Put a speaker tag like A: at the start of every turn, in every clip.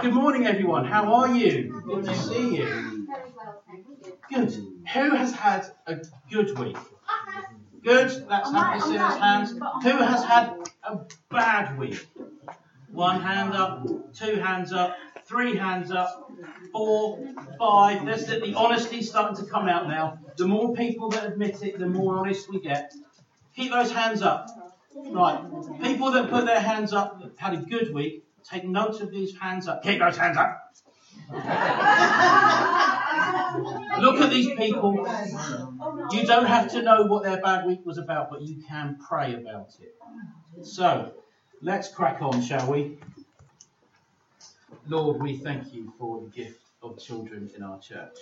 A: Good morning, everyone. How are you? Good to see you. Good. Who has had a good week? Good. That's happy see his hands. Who has had a bad week? One hand up, two hands up, three hands up, four, five. There's the, the honesty starting to come out now. The more people that admit it, the more honest we get. Keep those hands up. Right. People that put their hands up had a good week, take note of these hands up. Keep those hands up. Look at these people. You don't have to know what their bad week was about, but you can pray about it. So, let's crack on, shall we? Lord, we thank you for the gift of children in our church.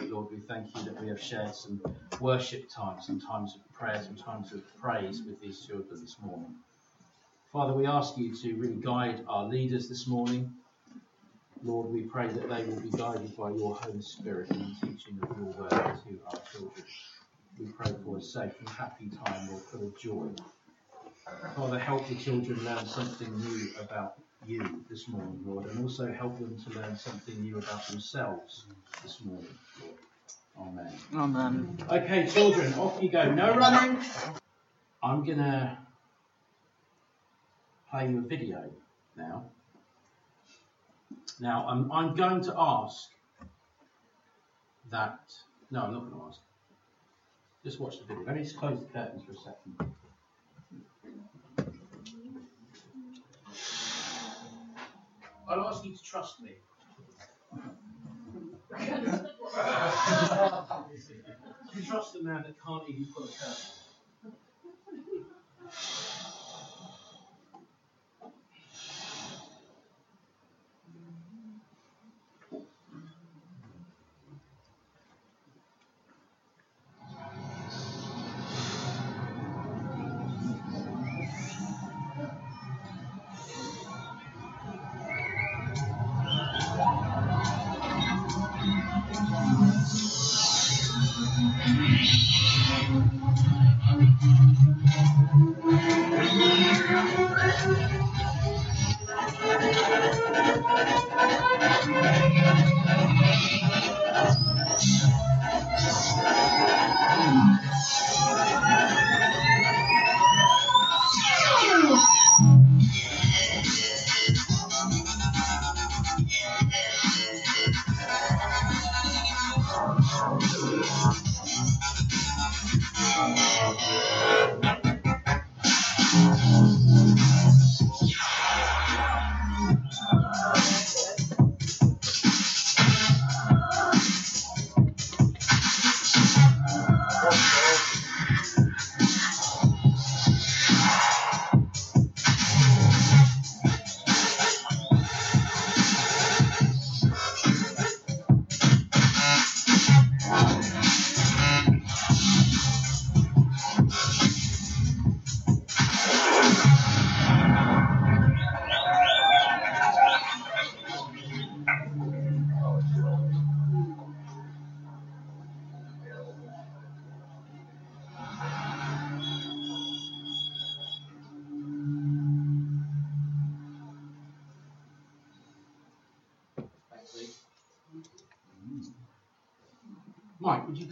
A: Lord, we thank you that we have shared some worship time, some times of prayer, some times of praise with these children this morning. Father, we ask you to really guide our leaders this morning. Lord, we pray that they will be guided by your Holy Spirit in the teaching of your word to our children. We pray for a safe and happy time, Lord, full of joy. Father, help the children learn something new about you this morning, Lord, and also help them to learn something new about themselves this morning, Lord. Amen.
B: Amen.
A: Okay, children, off you go. No running. I'm going to play you a video now. Now, I'm, I'm going to ask that. No, I'm not going to ask. Just watch the video. Let me just close the curtains for a second. I'll ask you to trust me. you trust a man that can't even pull a curtain.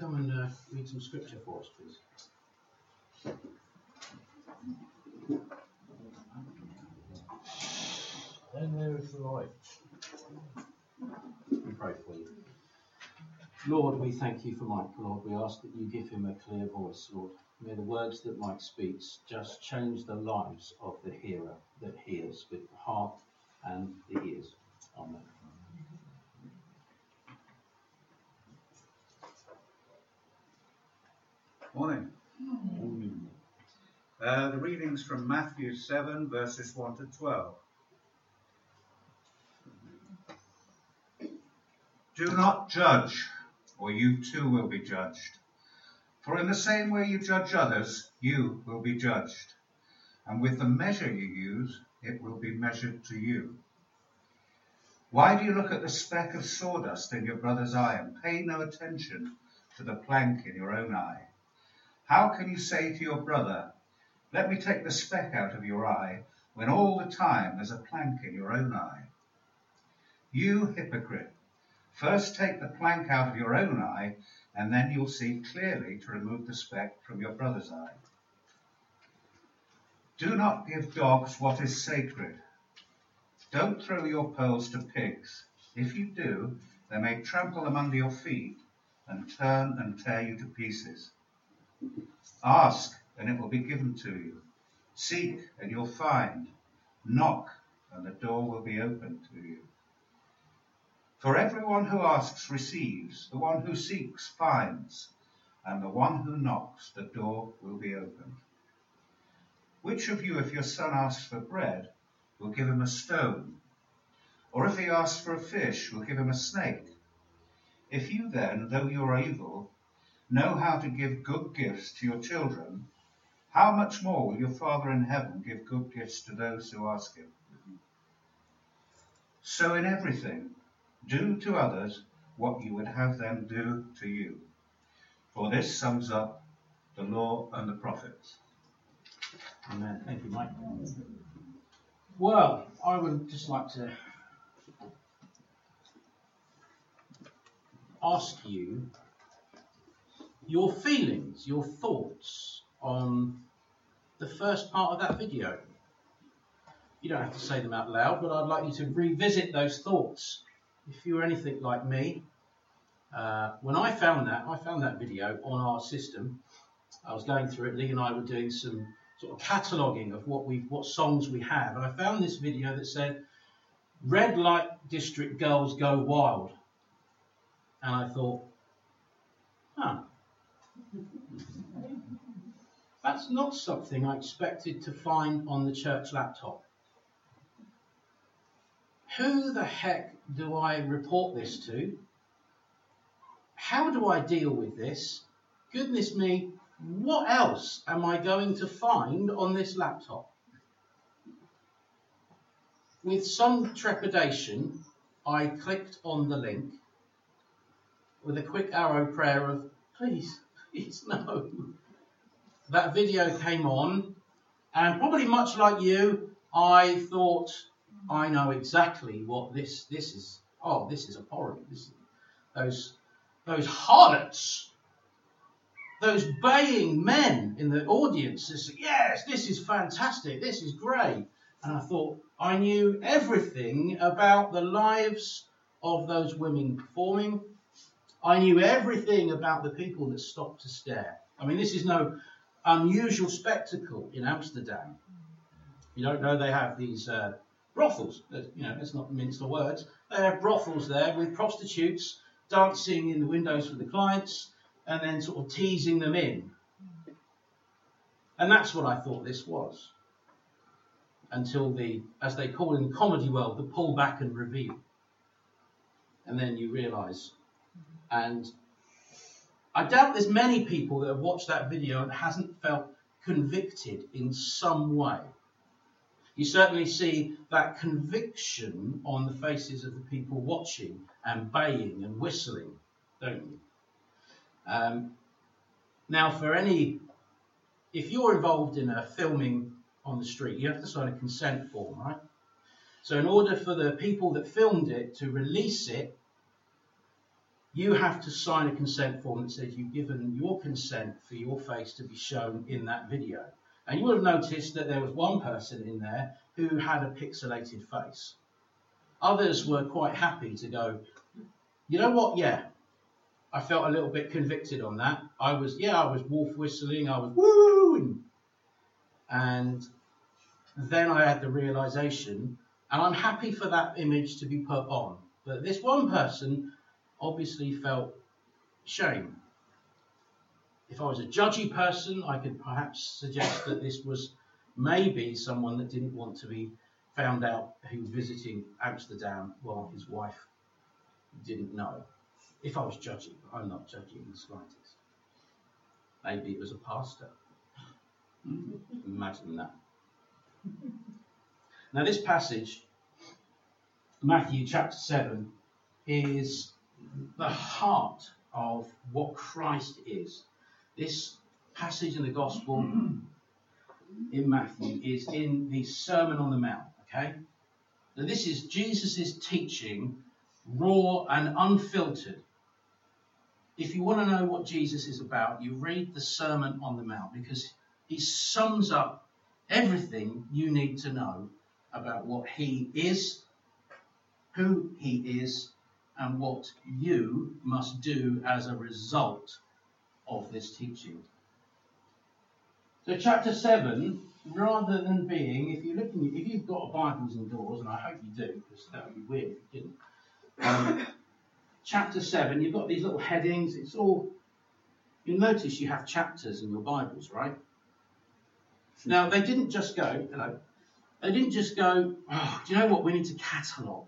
A: Come and uh, read some scripture for us, please?
C: Then there is the light.
A: We pray for you. Lord, we thank you for Mike, Lord. We ask that you give him a clear voice, Lord. May the words that Mike speaks just change the lives of the hearer that hears with the heart and the ears. Amen.
D: Morning. Uh, the readings from Matthew 7, verses 1 to 12. Do not judge, or you too will be judged. For in the same way you judge others, you will be judged. And with the measure you use, it will be measured to you. Why do you look at the speck of sawdust in your brother's eye and pay no attention to the plank in your own eye? How can you say to your brother, Let me take the speck out of your eye, when all the time there's a plank in your own eye? You hypocrite! First take the plank out of your own eye, and then you'll see clearly to remove the speck from your brother's eye. Do not give dogs what is sacred. Don't throw your pearls to pigs. If you do, they may trample them under your feet and turn and tear you to pieces. Ask, and it will be given to you. Seek, and you'll find. Knock, and the door will be opened to you. For everyone who asks receives, the one who seeks finds, and the one who knocks, the door will be opened. Which of you, if your son asks for bread, will give him a stone? Or if he asks for a fish, will give him a snake? If you then, though you are evil, know how to give good gifts to your children, how much more will your Father in heaven give good gifts to those who ask him? So in everything, do to others what you would have them do to you. For this sums up the law and the prophets.
A: Amen. Thank you, Mike. Well, I would just like to ask you your feelings, your thoughts on the first part of that video. You don't have to say them out loud, but I'd like you to revisit those thoughts. If you're anything like me, uh, when I found that, I found that video on our system. I was going through it. Lee and I were doing some sort of cataloguing of what we what songs we have, and I found this video that said "Red Light District Girls Go Wild," and I thought, huh, that's not something I expected to find on the church laptop. Who the heck do I report this to? How do I deal with this? Goodness me, what else am I going to find on this laptop? With some trepidation, I clicked on the link with a quick arrow prayer of, please, please, no. That video came on, and probably much like you, I thought, I know exactly what this this is. Oh, this is abhorrent. This, those those harlots those baying men in the audience said, yes, this is fantastic, this is great. And I thought, I knew everything about the lives of those women performing. I knew everything about the people that stopped to stare. I mean, this is no unusual spectacle in Amsterdam. You don't know they have these uh, brothels. You know, let's not mince the words. They have brothels there with prostitutes dancing in the windows for the clients and then sort of teasing them in. And that's what I thought this was. Until the, as they call in the comedy world, the pull back and reveal. And then you realise. And I doubt there's many people that have watched that video and hasn't felt convicted in some way. You certainly see that conviction on the faces of the people watching and baying and whistling, don't you? Um, now, for any, if you're involved in a filming on the street, you have to sign a consent form, right? So, in order for the people that filmed it to release it, you have to sign a consent form that says you've given your consent for your face to be shown in that video. And you will have noticed that there was one person in there who had a pixelated face. Others were quite happy to go, you know what, yeah, I felt a little bit convicted on that. I was, yeah, I was wolf whistling, I was wooing. And then I had the realization, and I'm happy for that image to be put on. But this one person obviously felt shame. If I was a judgy person, I could perhaps suggest that this was maybe someone that didn't want to be found out who was visiting Amsterdam while his wife didn't know if I was judging, I'm not judging in the slightest. Maybe it was a pastor. Imagine that. Now, this passage, Matthew chapter 7, is the heart of what Christ is. This passage in the Gospel in Matthew is in the Sermon on the Mount, okay? Now, this is Jesus' teaching, raw and unfiltered. If you want to know what Jesus is about, you read the Sermon on the Mount because he sums up everything you need to know about what he is, who he is, and what you must do as a result of this teaching. So, chapter 7, rather than being, if you're looking, if you've got Bibles indoors, and I hope you do, because that would be weird if you didn't. Um, chapter 7, you've got these little headings. It's all, you'll notice you have chapters in your Bibles, right? Now, they didn't just go, hello, they didn't just go, oh, do you know what? We need to catalogue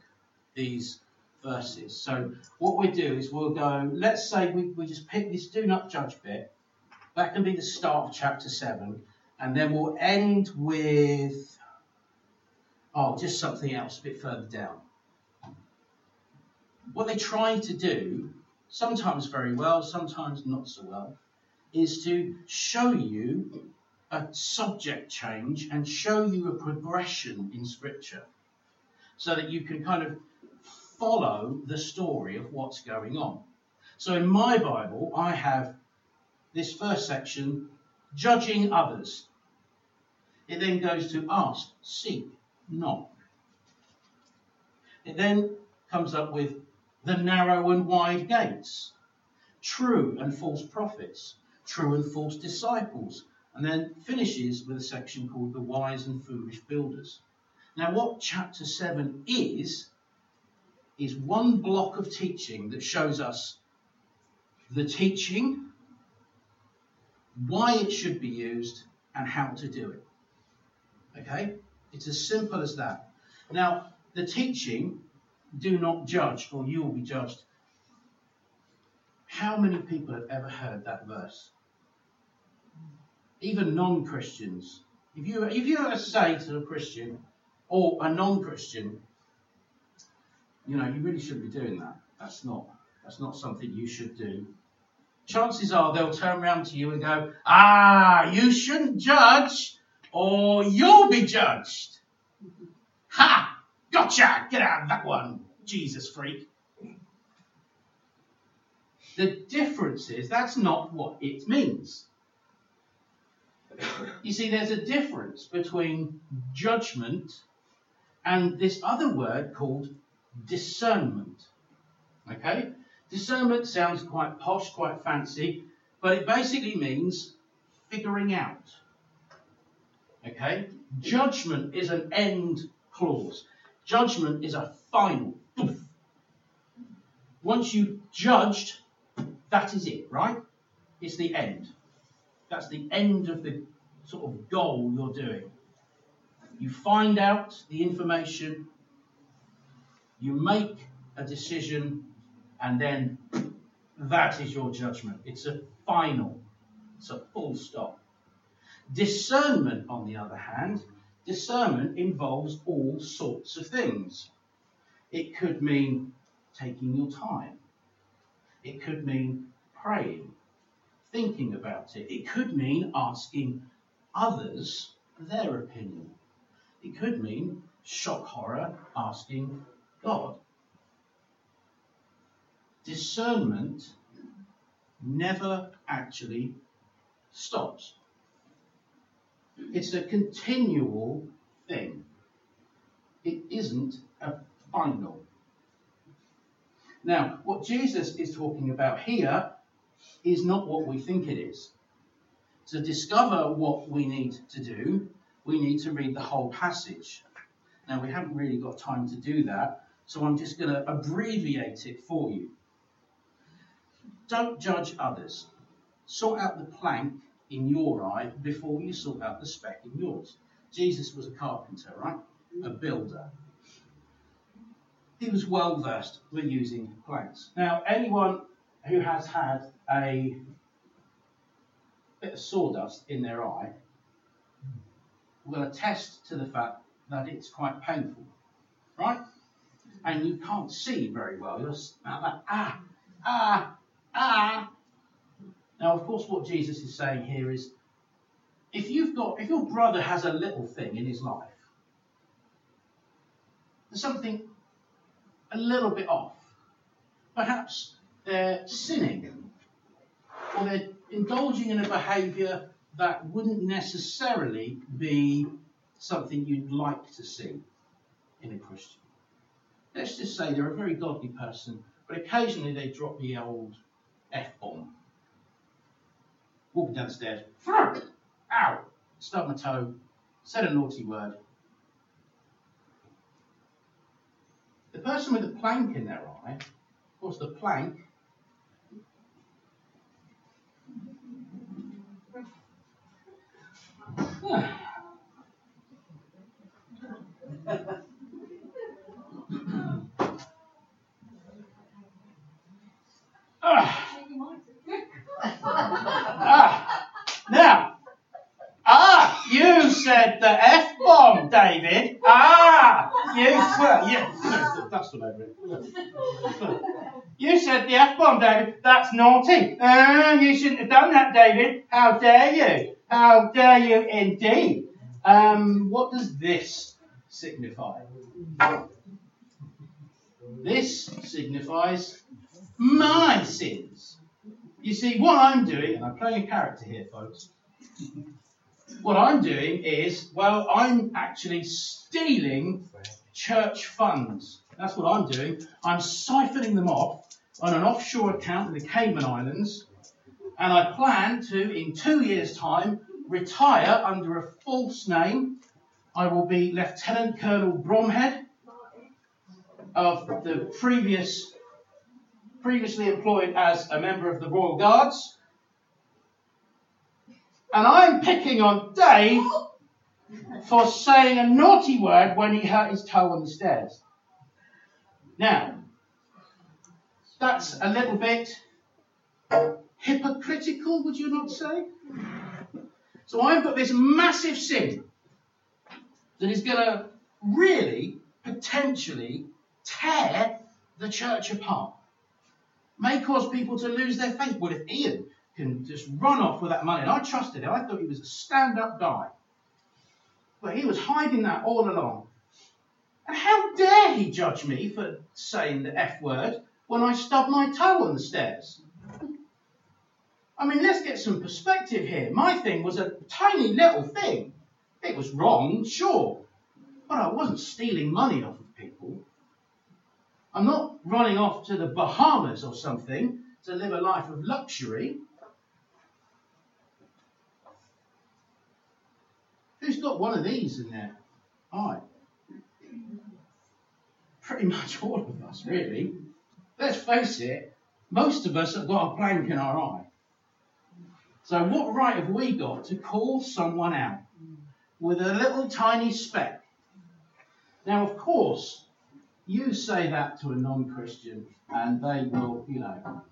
A: these verses. So, what we do is we'll go, let's say we, we just pick this do not judge bit. That can be the start of chapter 7. And then we'll end with, oh, just something else a bit further down. What they try to do, sometimes very well, sometimes not so well, is to show you a subject change and show you a progression in Scripture so that you can kind of follow the story of what's going on. So in my Bible, I have this first section, judging others. It then goes to ask, seek, knock. It then comes up with the narrow and wide gates, true and false prophets, true and false disciples, and then finishes with a section called the wise and foolish builders. Now, what chapter 7 is, is one block of teaching that shows us the teaching, why it should be used, and how to do it. Okay? It's as simple as that. Now, the teaching, do not judge, or you will be judged. How many people have ever heard that verse? Even non Christians. If you, if you ever say to a Christian or a non Christian, you know, you really shouldn't be doing that. That's not, that's not something you should do. Chances are they'll turn around to you and go, Ah, you shouldn't judge or you'll be judged. Ha! Gotcha! Get out of that one, Jesus freak. The difference is that's not what it means. You see, there's a difference between judgment and this other word called discernment. Okay? Discernment sounds quite posh, quite fancy, but it basically means figuring out. Okay? Judgment is an end clause. Judgment is a final. Once you've judged, that is it, right? It's the end. That's the end of the sort of goal you're doing. You find out the information, you make a decision, and then that is your judgment. It's a final, it's a full stop. Discernment, on the other hand, discernment involves all sorts of things. It could mean taking your time, it could mean praying, thinking about it, it could mean asking others their opinion, it could mean shock horror asking God. Discernment never actually stops. It's a continual thing. It isn't a final. Now, what Jesus is talking about here is not what we think it is. To discover what we need to do, we need to read the whole passage. Now, we haven't really got time to do that, so I'm just going to abbreviate it for you. Don't judge others. Sort out the plank in your eye before you sort out the speck in yours. Jesus was a carpenter, right? A builder. He was well versed with using planks. Now, anyone who has had a bit of sawdust in their eye will attest to the fact that it's quite painful, right? And you can't see very well. You're like, ah, ah, ah. Now, of course, what Jesus is saying here is if you've got, if your brother has a little thing in his life, there's something a little bit off. Perhaps they're sinning or they're indulging in a behaviour that wouldn't necessarily be something you'd like to see in a Christian. Let's just say they're a very godly person, but occasionally they drop the old F bomb. Walking downstairs, ow, stubbed my toe, said a naughty word. The person with the plank in their eye, of course, the plank Ah. ah. Now, ah, you said the F bomb, David. Ah, you, that's. You said the F bomb, David. That's naughty. Uh, you shouldn't have done that, David. How dare you? How dare you indeed? Um, what does this signify? This signifies my sins. You see, what I'm doing, and I'm playing a character here, folks. What I'm doing is, well, I'm actually stealing church funds. That's what I'm doing. I'm siphoning them off on an offshore account in the Cayman Islands, and I plan to, in two years' time, retire under a false name. I will be Lieutenant Colonel Bromhead of the previous previously employed as a member of the Royal Guards. And I'm picking on Dave for saying a naughty word when he hurt his toe on the stairs. Now, that's a little bit hypocritical, would you not say? So I've got this massive sin that is going to really, potentially tear the church apart. May cause people to lose their faith. Well, if Ian can just run off with that money, and I trusted him, I thought he was a stand up guy. But he was hiding that all along. And how dare he judge me for saying the F word when I stubbed my toe on the stairs? I mean, let's get some perspective here. My thing was a tiny little thing. It was wrong, sure, but I wasn't stealing money off of people. I'm not running off to the Bahamas or something to live a life of luxury. Who's got one of these in there? eye? Pretty much all of us, really. Let's face it, most of us have got a plank in our eye. So, what right have we got to call someone out with a little tiny speck? Now, of course, you say that to a non Christian, and they will, you know,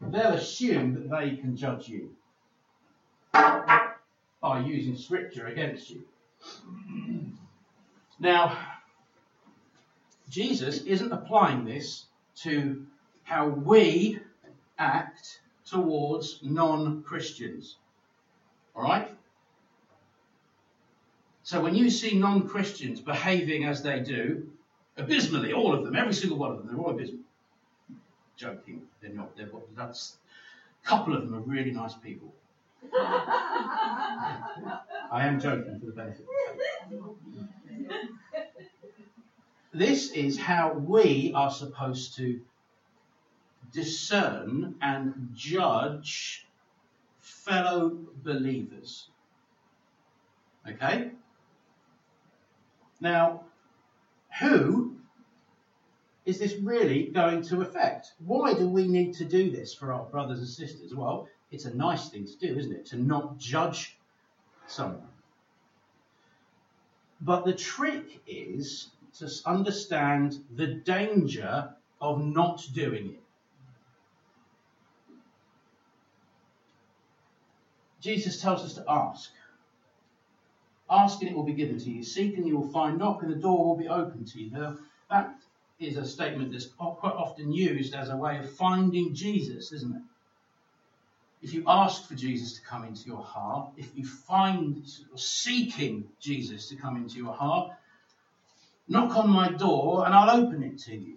A: they'll assume that they can judge you by using scripture against you. Now, Jesus isn't applying this to how we act towards non Christians. All right? So when you see non Christians behaving as they do, abysmally, all of them, every single one of them, they're all abysmal. Joking, they're not. They're, that's, a couple of them are really nice people. I am joking for the benefit. This is how we are supposed to discern and judge fellow believers. Okay? Now, who is this really going to affect? Why do we need to do this for our brothers and sisters? Well, it's a nice thing to do, isn't it? To not judge someone. But the trick is to understand the danger of not doing it. Jesus tells us to ask. Ask and it will be given to you. Seek and you will find. Knock and the door will be open to you. Now, that is a statement that's quite often used as a way of finding Jesus, isn't it? If you ask for Jesus to come into your heart, if you find or seeking Jesus to come into your heart, Knock on my door and I'll open it to you.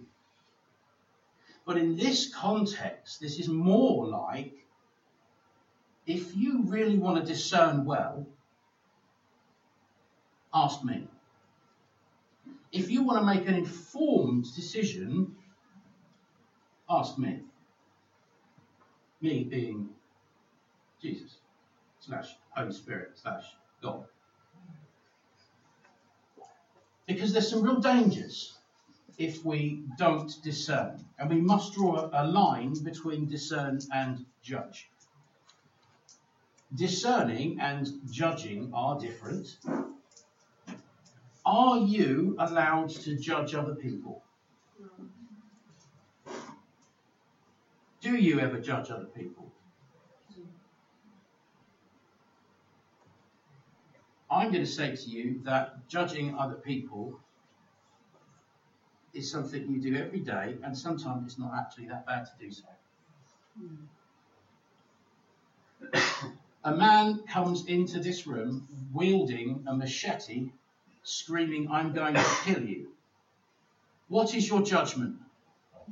A: But in this context, this is more like if you really want to discern well, ask me. If you want to make an informed decision, ask me. Me being Jesus slash Holy Spirit slash God. Because there's some real dangers if we don't discern. And we must draw a line between discern and judge. Discerning and judging are different. Are you allowed to judge other people? Do you ever judge other people? I'm going to say to you that judging other people is something you do every day, and sometimes it's not actually that bad to do so. Hmm. a man comes into this room wielding a machete, screaming, I'm going to kill you. What is your judgment?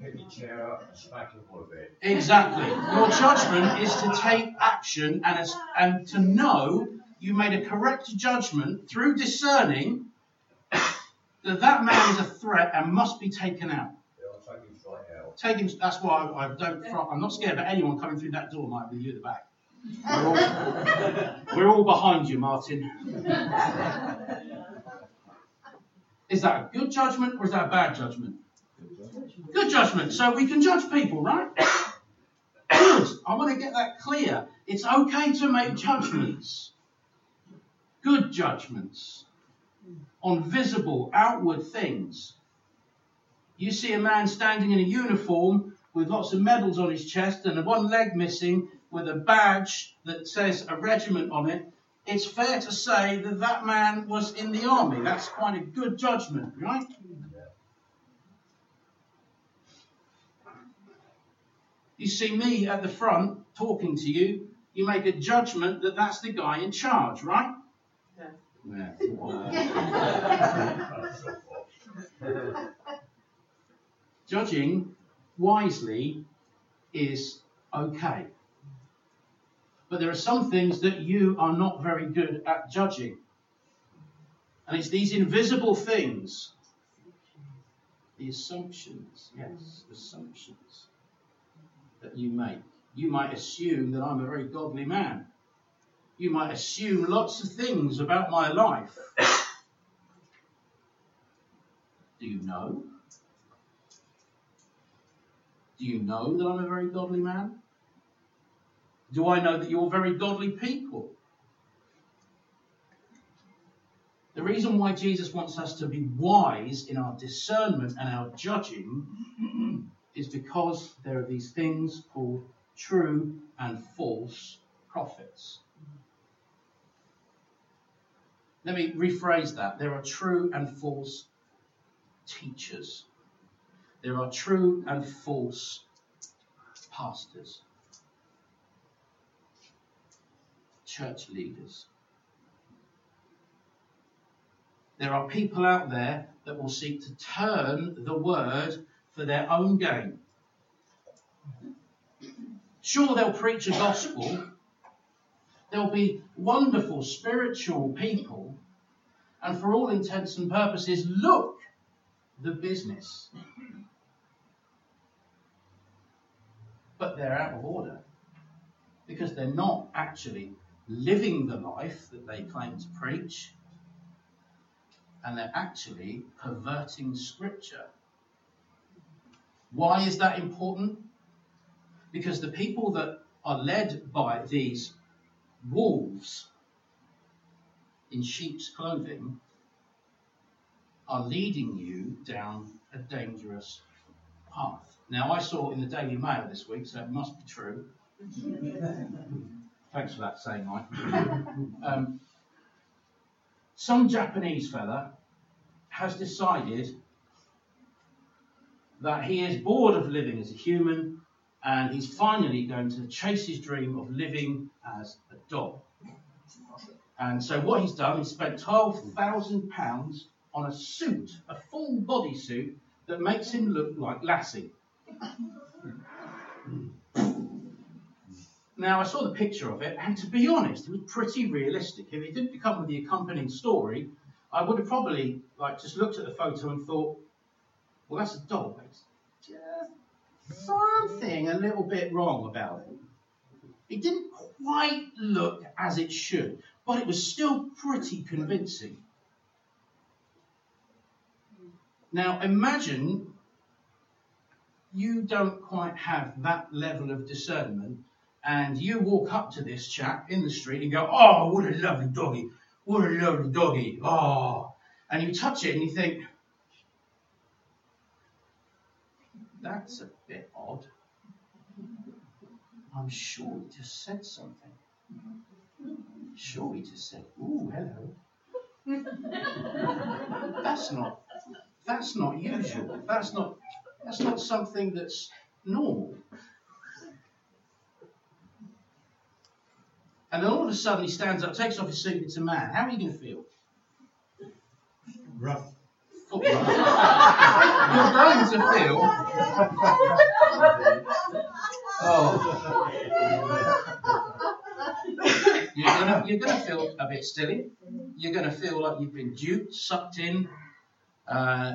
C: Pick your chair up and smack him with it.
A: Exactly. Your judgment is to take action and, as, and to know you made a correct judgment through discerning that that man is a threat and must be taken out.
C: Yeah, I'll take him straight out.
A: Take him. That's why I, I don't. I'm not scared of anyone coming through that door, Might be you at the back. We're all, we're all behind you, Martin. Is that a good judgment or is that a bad judgment? Good judgment. So we can judge people, right? I want to get that clear. It's okay to make judgments. Good judgments on visible, outward things. You see a man standing in a uniform with lots of medals on his chest and one leg missing with a badge that says a regiment on it. It's fair to say that that man was in the army. That's quite a good judgment, right? You see me at the front talking to you, you make a judgment that that's the guy in charge, right? Yeah. Judging wisely is okay. But there are some things that you are not very good at judging. And it's these invisible things. The assumptions, yes, assumptions that you make. You might assume that I'm a very godly man. You might assume lots of things about my life. Do you know? Do you know that I'm a very godly man? Do I know that you're very godly people? The reason why Jesus wants us to be wise in our discernment and our judging is because there are these things called true and false prophets. Let me rephrase that. There are true and false teachers. There are true and false pastors, church leaders. There are people out there that will seek to turn the word for their own gain. Sure, they'll preach a gospel. They'll be wonderful spiritual people. And for all intents and purposes, look the business. But they're out of order because they're not actually living the life that they claim to preach and they're actually perverting scripture. Why is that important? Because the people that are led by these wolves in sheep's clothing are leading you down a dangerous path. Now, I saw in the Daily Mail this week, so it must be true. Thanks for that saying, Mike. um, some Japanese fella has decided that he is bored of living as a human and he's finally going to chase his dream of living as a dog. And so what he's done, he's spent £12,000 on a suit, a full body suit that makes him look like Lassie. Now, I saw the picture of it, and to be honest, it was pretty realistic. If it didn't come with the accompanying story, I would have probably like just looked at the photo and thought, well, that's a dog. It's just something a little bit wrong about it. It didn't quite look as it should, but it was still pretty convincing. Now, imagine you don't quite have that level of discernment and you walk up to this chap in the street and go, Oh, what a lovely doggy. What a lovely doggy. Oh. And you touch it and you think, That's a bit odd. I'm sure he just said something. Sure, he just said, Ooh, hello. that's not that's not usual. That's not that's not something that's normal. And then all of a sudden he stands up, takes off his suit, it's a man. How are you going to feel?
C: Rough.
A: You're going to feel. Oh. You're gonna, you're gonna feel a bit silly. You're gonna feel like you've been duped, sucked in. Uh,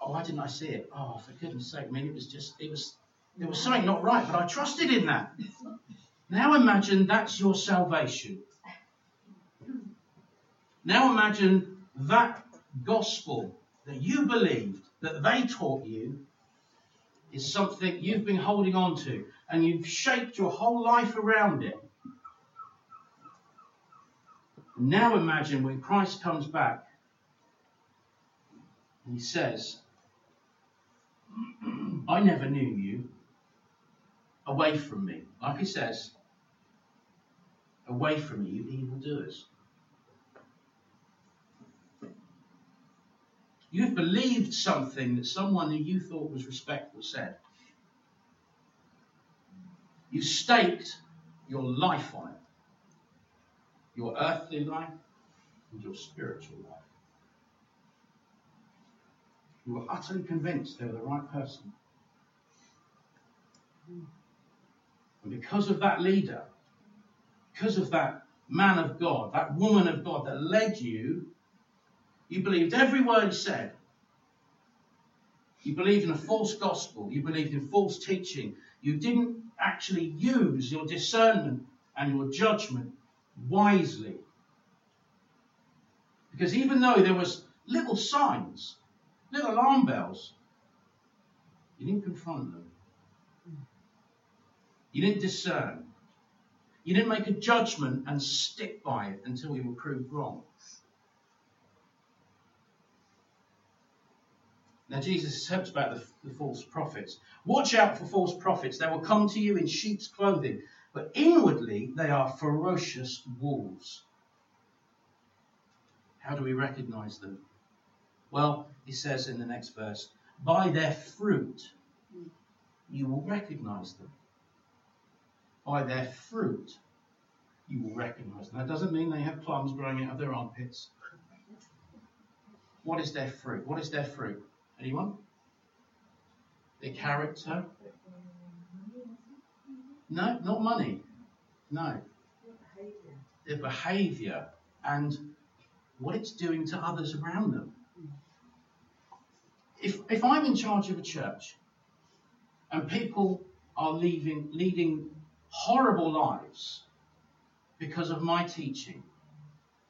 A: oh, why didn't I see it? Oh, for goodness sake! I mean, it was just, it was, there was something not right, but I trusted in that. Now imagine that's your salvation. Now imagine that gospel that you believed, that they taught you, is something you've been holding on to, and you've shaped your whole life around it. Now imagine when Christ comes back and he says, I never knew you. Away from me. Like he says, away from me, you evildoers. You've believed something that someone who you thought was respectful said. You staked your life on it your earthly life and your spiritual life. You were utterly convinced they were the right person. And because of that leader, because of that man of God, that woman of God that led you, you believed every word he said. You believed in a false gospel. You believed in false teaching. You didn't actually use your discernment and your judgment wisely. Because even though there was little signs, little alarm bells, you didn't confront them. You didn't discern. You didn't make a judgment and stick by it until you were proved wrong. Now, Jesus talks about the, the, false prophets. Watch out for false prophets. They will come to you in sheep's clothing, but inwardly they are ferocious wolves. How do we recognize them? Well, he says in the next verse, by their fruit you will recognize them. By their fruit you will recognize them. That doesn't mean they have plums growing out of their armpits. What is their fruit? What is their fruit? Anyone? Their character, no, not money. No. Their behaviour and what it's doing to others around them. If, if I'm in charge of a church and people are leaving, leading horrible lives because of my teaching,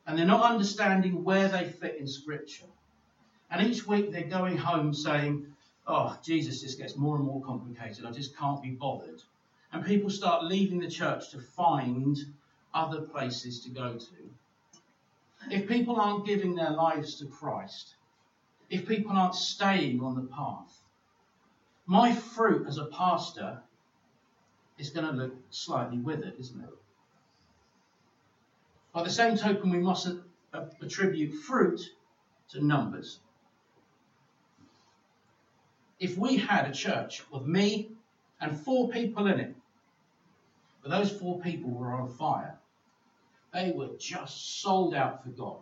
A: and they're not understanding where they fit in Scripture, and each week they're going home saying, Oh, Jesus, this gets more and more complicated. I just can't be bothered and people start leaving the church to find other places to go to. If people aren't giving their lives to Christ, if people aren't staying on the path, my fruit as a pastor is going to look slightly withered, isn't it? By the same token, we mustn't attribute fruit to numbers. If we had a church with me and four people in it. But those four people were on fire. They were just sold out for God.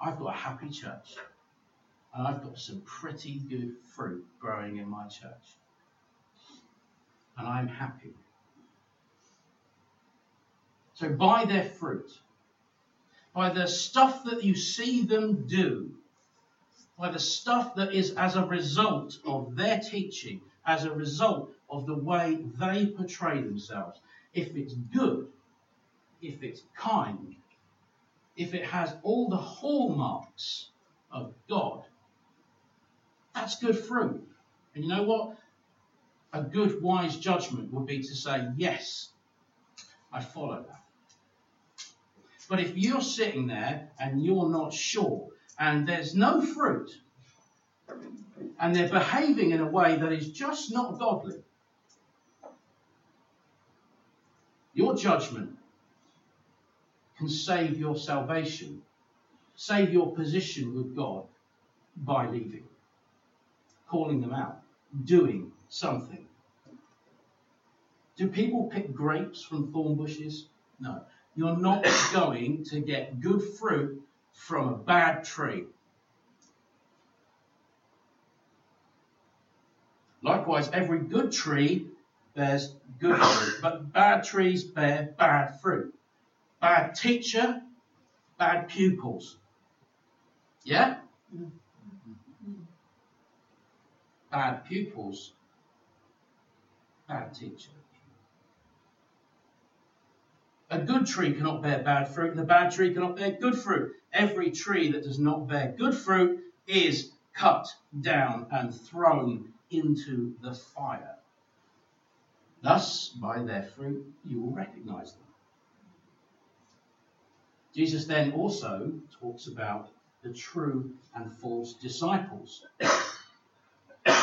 A: I've got a happy church. And I've got some pretty good fruit growing in my church. And I'm happy. So, by their fruit, by the stuff that you see them do, by the stuff that is as a result of their teaching, as a result of the way they portray themselves, if it's good, if it's kind, if it has all the hallmarks of God, that's good fruit. And you know what? A good, wise judgment would be to say, yes, I follow that. But if you're sitting there and you're not sure, and there's no fruit, and they're behaving in a way that is just not godly, your judgment can save your salvation, save your position with God by leaving calling them out, doing something. Do people pick grapes from thorn bushes? No. You're not going to get good fruit from a bad tree. Likewise, every good tree bears good fruit, but bad trees bear bad fruit. Bad teacher, bad pupils. Yeah? Mm. bad pupils, bad teacher. A good tree cannot bear bad fruit, and a bad tree cannot bear good fruit. Every tree that does not bear good fruit is cut down and thrown into the fire. Thus, by their fruit, you will recognize them. Jesus then also talks about the true and false disciples.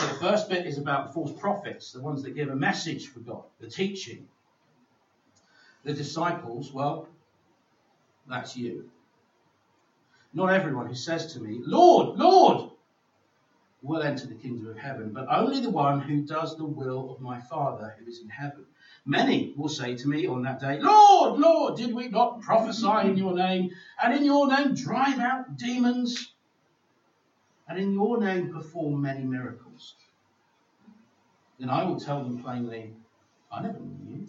A: The first bit is about false prophets, the ones that give a message for God, the teaching. The disciples, well, that's you. Not everyone who says to me, Lord, Lord, will enter the kingdom of heaven, but only the one who does the will of my Father who is in heaven. Many will say to me on that day, Lord, Lord, did we not prophesy in your name, and in your name drive out demons, and in your name perform many miracles. Then I will tell them plainly, I never knew you.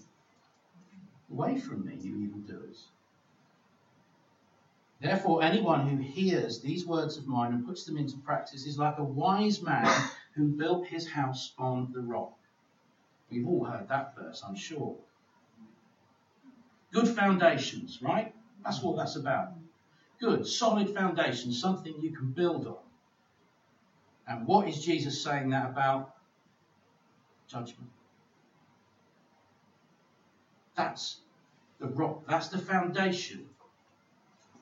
A: Away from me, you evildoers. Therefore, anyone who hears these words of mine and puts them into practice is like a wise man who built his house on the rock. We've all heard that verse, I'm sure. Good foundations, right? That's what that's about. Good, solid foundations, something you can build on. And what is Jesus saying that about? Judgment. That's the rock, that's the foundation.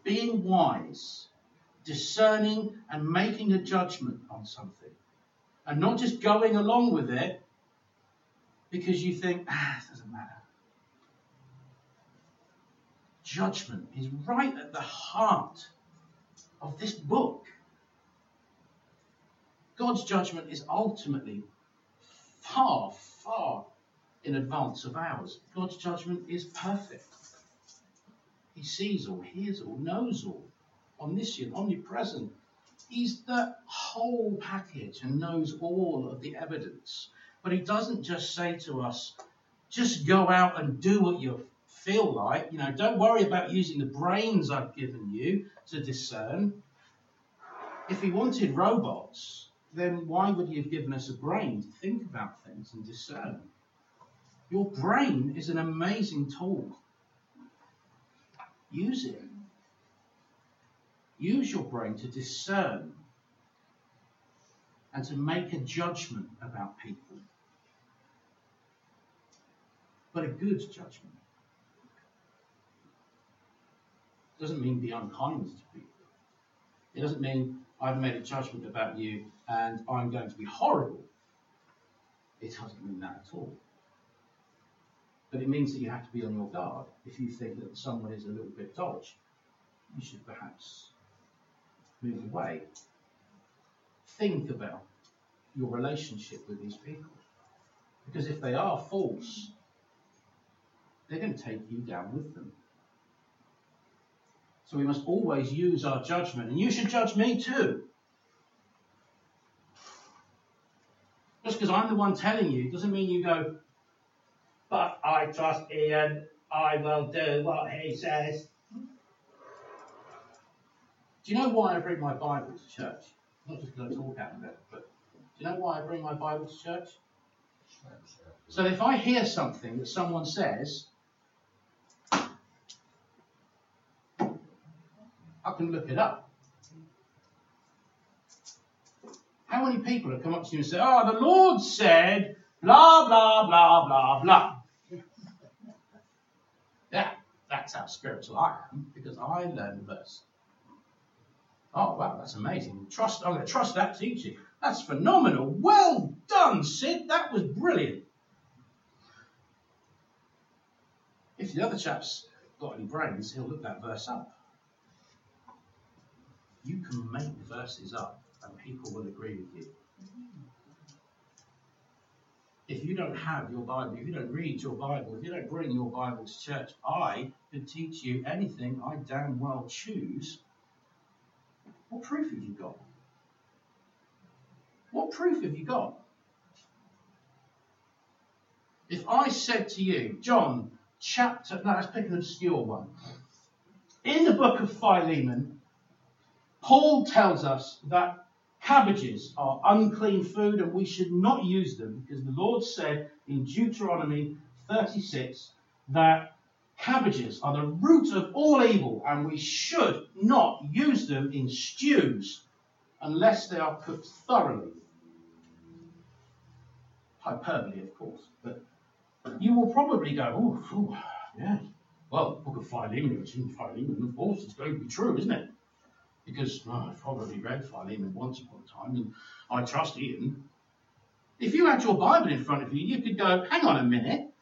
A: Being wise, discerning, and making a judgment on something. And not just going along with it because you think, ah, it doesn't matter. Judgment is right at the heart of this book. God's judgment is ultimately far, far in advance of ours. God's judgment is perfect. He sees all, hears all, knows all, omniscient, omnipresent. He's the whole package and knows all of the evidence. But he doesn't just say to us, just go out and do what you feel like. You know, don't worry about using the brains I've given you to discern. If he wanted robots, then why would he have given us a brain to think about things and discern? Your brain is an amazing tool. Use it. Use your brain to discern and to make a judgment about people. But a good judgment. Doesn't mean be unkind to people. It doesn't mean I've made a judgment about you and I'm going to be horrible. It doesn't mean that at all. But it means that you have to be on your guard. If you think that someone is a little bit dodge, you should perhaps move away. Think about your relationship with these people. Because if they are false, they're going to take you down with them. So we must always use our judgment. And you should judge me too. Just because I'm the one telling you doesn't mean you go, but I trust Ian, I will do what he says. Do you know why I bring my Bible to church? Not just because I talk out of it, but do you know why I bring my Bible to church? So if I hear something that someone says, can look it up. How many people have come up to you and said, Oh, the Lord said, blah, blah, blah, blah, blah. yeah, that's how spiritual I am because I learned the verse. Oh, wow, that's amazing. Trust, I'm going to trust that teaching. That's phenomenal. Well done, Sid. That was brilliant. If the other chap's got any brains, he'll look that verse up. You can make verses up and people will agree with you. If you don't have your Bible, if you don't read your Bible, if you don't bring your Bible to church, I can teach you anything I damn well choose. What proof have you got? What proof have you got? If I said to you, John, chapter, no, let's pick an obscure one. In the book of Philemon, Paul tells us that cabbages are unclean food and we should not use them because the Lord said in Deuteronomy 36 that cabbages are the root of all evil and we should not use them in stews unless they are cooked thoroughly. Hyperbole, of course, but you will probably go, oh, yeah, well, book of Philemon, it's in Philemon, of course, it's going to be true, isn't it? Because oh, I've probably read Philemon once upon a time, and I trust Ian. If you had your Bible in front of you, you could go, hang on a minute,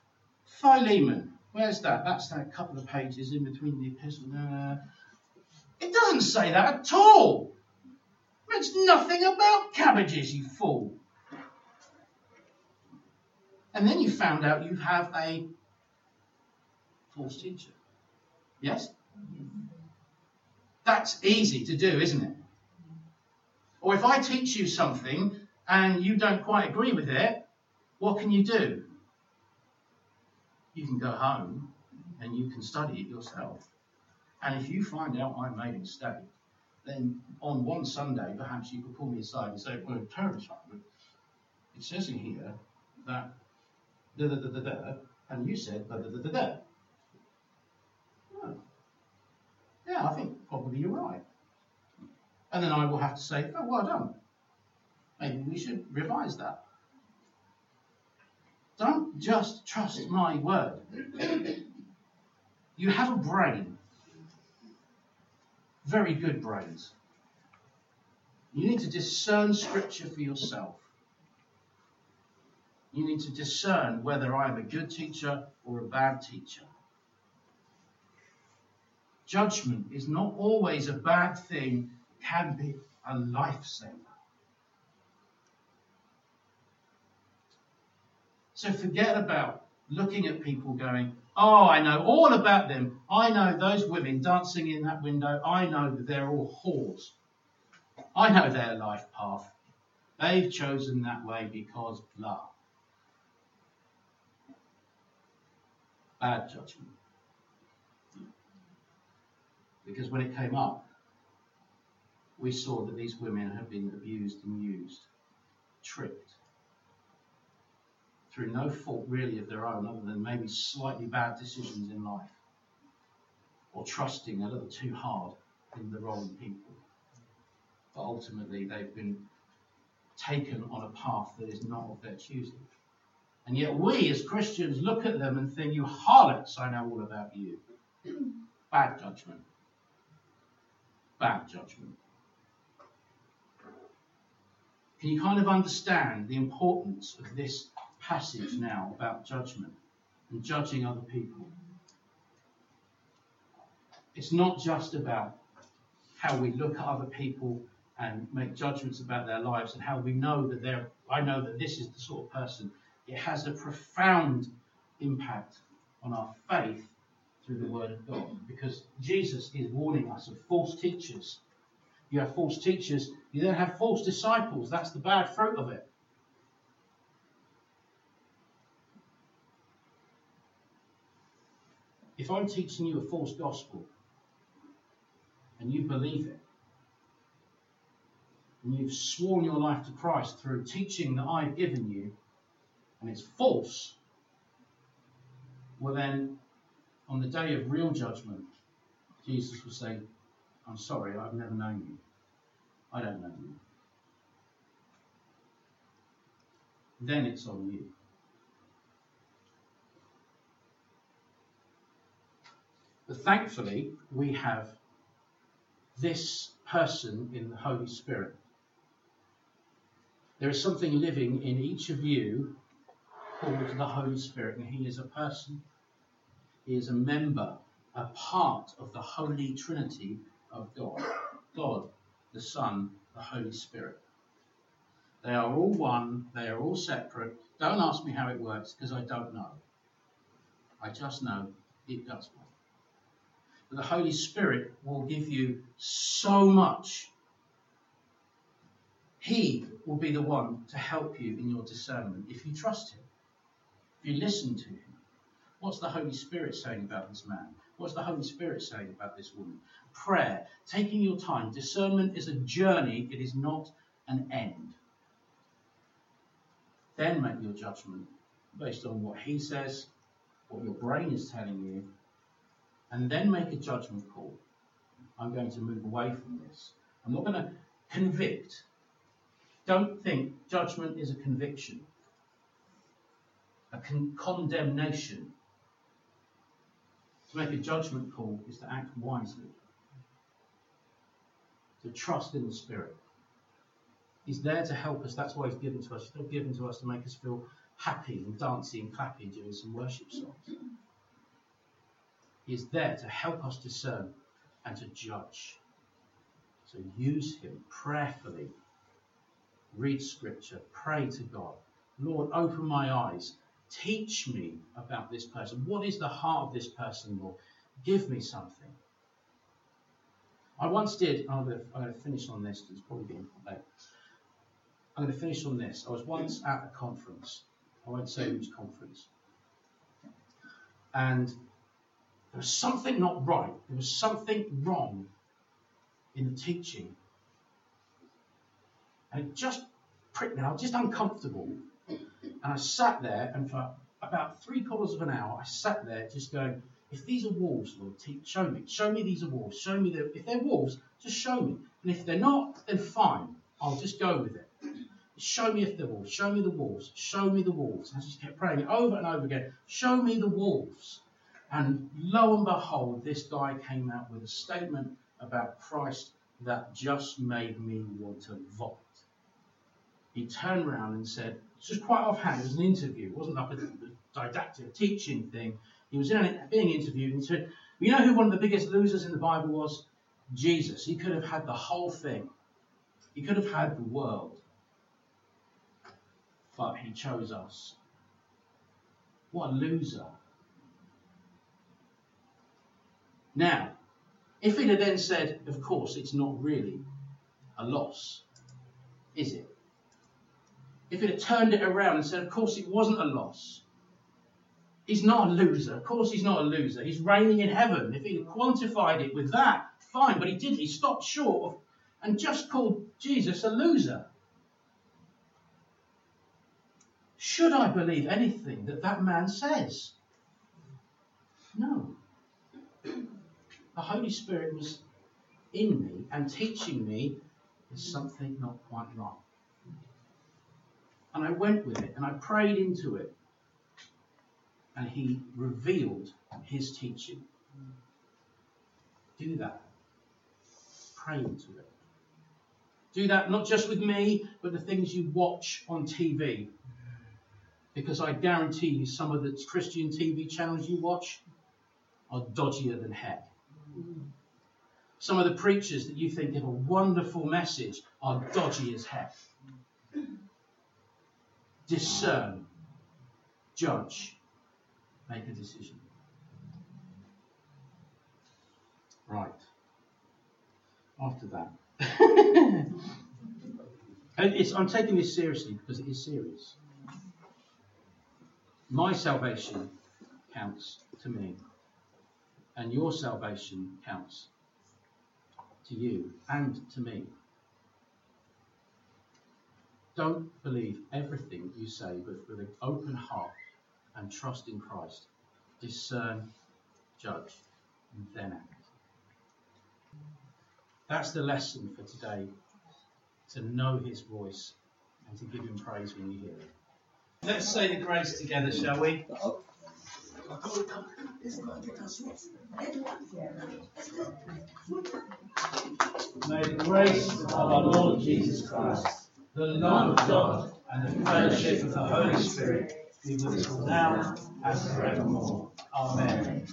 A: Philemon, where's that? That's that couple of pages in between the epistle. Uh, it doesn't say that at all. It's nothing about cabbages, you fool. And then you found out you have a false teacher. Yes? That's easy to do, isn't it? Or if I teach you something and you don't quite agree with it, what can you do? You can go home and you can study it yourself. And if you find out I made a mistake, then on one Sunday, perhaps you could pull me aside and say, Well, Terence, it says in here that da da da da da, and you said da da da da da. Yeah, I think probably you're right. And then I will have to say, oh, well done. Maybe we should revise that. Don't just trust my word. you have a brain. Very good brains. You need to discern scripture for yourself. You need to discern whether I am a good teacher or a bad teacher. Judgment is not always a bad thing, can be a lifesaver. So forget about looking at people going, Oh, I know all about them. I know those women dancing in that window. I know that they're all whores. I know their life path. They've chosen that way because blah. Bad judgment. Because when it came up, we saw that these women had been abused and used, tricked, through no fault really of their own, other than maybe slightly bad decisions in life, or trusting a little too hard in the wrong people. But ultimately, they've been taken on a path that is not of their choosing. And yet, we as Christians look at them and think, You harlots, I know all about you. Bad judgment bad judgment. Can you kind of understand the importance of this passage now about judgment and judging other people? It's not just about how we look at other people and make judgments about their lives and how we know that they're, I know that this is the sort of person. It has a profound impact on our faith through the Word of God. Because Jesus is warning us of false teachers. You have false teachers, you then have false disciples. That's the bad fruit of it. If I'm teaching you a false gospel and you believe it, and you've sworn your life to Christ through teaching that I've given you, and it's false, well, then on the day of real judgment, Jesus will say, I'm sorry, I've never known you. I don't know you. Then it's on you. But thankfully, we have this person in the Holy Spirit. There is something living in each of you called the Holy Spirit, and He is a person, He is a member, a part of the Holy Trinity of God God, the Son, the Holy Spirit. They are all one, they are all separate. Don't ask me how it works because I don't know. I just know it does work the Holy Spirit will give you so much. He will be the one to help you in your discernment if you trust Him, if you listen to Him. What's the Holy Spirit saying about this man? What's the Holy Spirit saying about this woman? Prayer, taking your time. Discernment is a journey, it is not an end. Then make your judgment based on what He says, what your brain is telling you, and then make a judgment call. I'm going to move away from this. I'm not going to convict. Don't think judgment is a conviction, a con- condemnation. To make a judgment call is to act wisely, to trust in the Spirit. He's there to help us. That's why He's given to us. He's not given to us to make us feel happy and dancing and clapping doing some worship songs. He is there to help us discern and to judge. So use him prayerfully. Read scripture. Pray to God. Lord, open my eyes. Teach me about this person. What is the heart of this person, Lord? Give me something. I once did, I'm going, to, I'm going to finish on this, it's probably getting late. I'm going to finish on this. I was once at a conference. I won't say which conference. And there was something not right. There was something wrong in the teaching. And it just pricked me. I was just uncomfortable. And I sat there, and for about three quarters of an hour, I sat there just going, if these are wolves, Lord, show me. Show me these are wolves. Show me that if they're wolves, just show me. And if they're not, then fine. I'll just go with it. Show me if they're wolves. Show me the wolves. Show me the wolves. And I just kept praying over and over again. Show me the wolves. And lo and behold, this guy came out with a statement about Christ that just made me want to vomit. He turned around and said, just quite offhand, it was an interview, it wasn't like a didactic teaching thing. He was in being interviewed and said, You know who one of the biggest losers in the Bible was? Jesus. He could have had the whole thing, he could have had the world. But he chose us. What a loser. Now, if it had then said, of course, it's not really a loss, is it? If it had turned it around and said, of course, it wasn't a loss, he's not a loser. Of course, he's not a loser. He's reigning in heaven. If he had quantified it with that, fine, but he didn't. He stopped short of, and just called Jesus a loser. Should I believe anything that that man says? No the Holy Spirit was in me and teaching me there's something not quite right. And I went with it and I prayed into it. And he revealed his teaching. Do that. Pray into it. Do that not just with me, but the things you watch on TV. Because I guarantee you, some of the Christian TV channels you watch are dodgier than heck. Some of the preachers that you think give a wonderful message are dodgy as heck. Discern, judge, make a decision. Right. After that. and I'm taking this seriously because it is serious. My salvation counts to me, and your salvation counts to you and to me. Don't believe everything you say, but with an open heart and trust in Christ. Discern, judge, and then act. That's the lesson for today to know His voice and to give Him praise when you hear it. Let's say the grace together, shall we? May the grace of our Lord Jesus Christ, the love of God, and the fellowship of the Holy Spirit be with us all now and forevermore. Amen.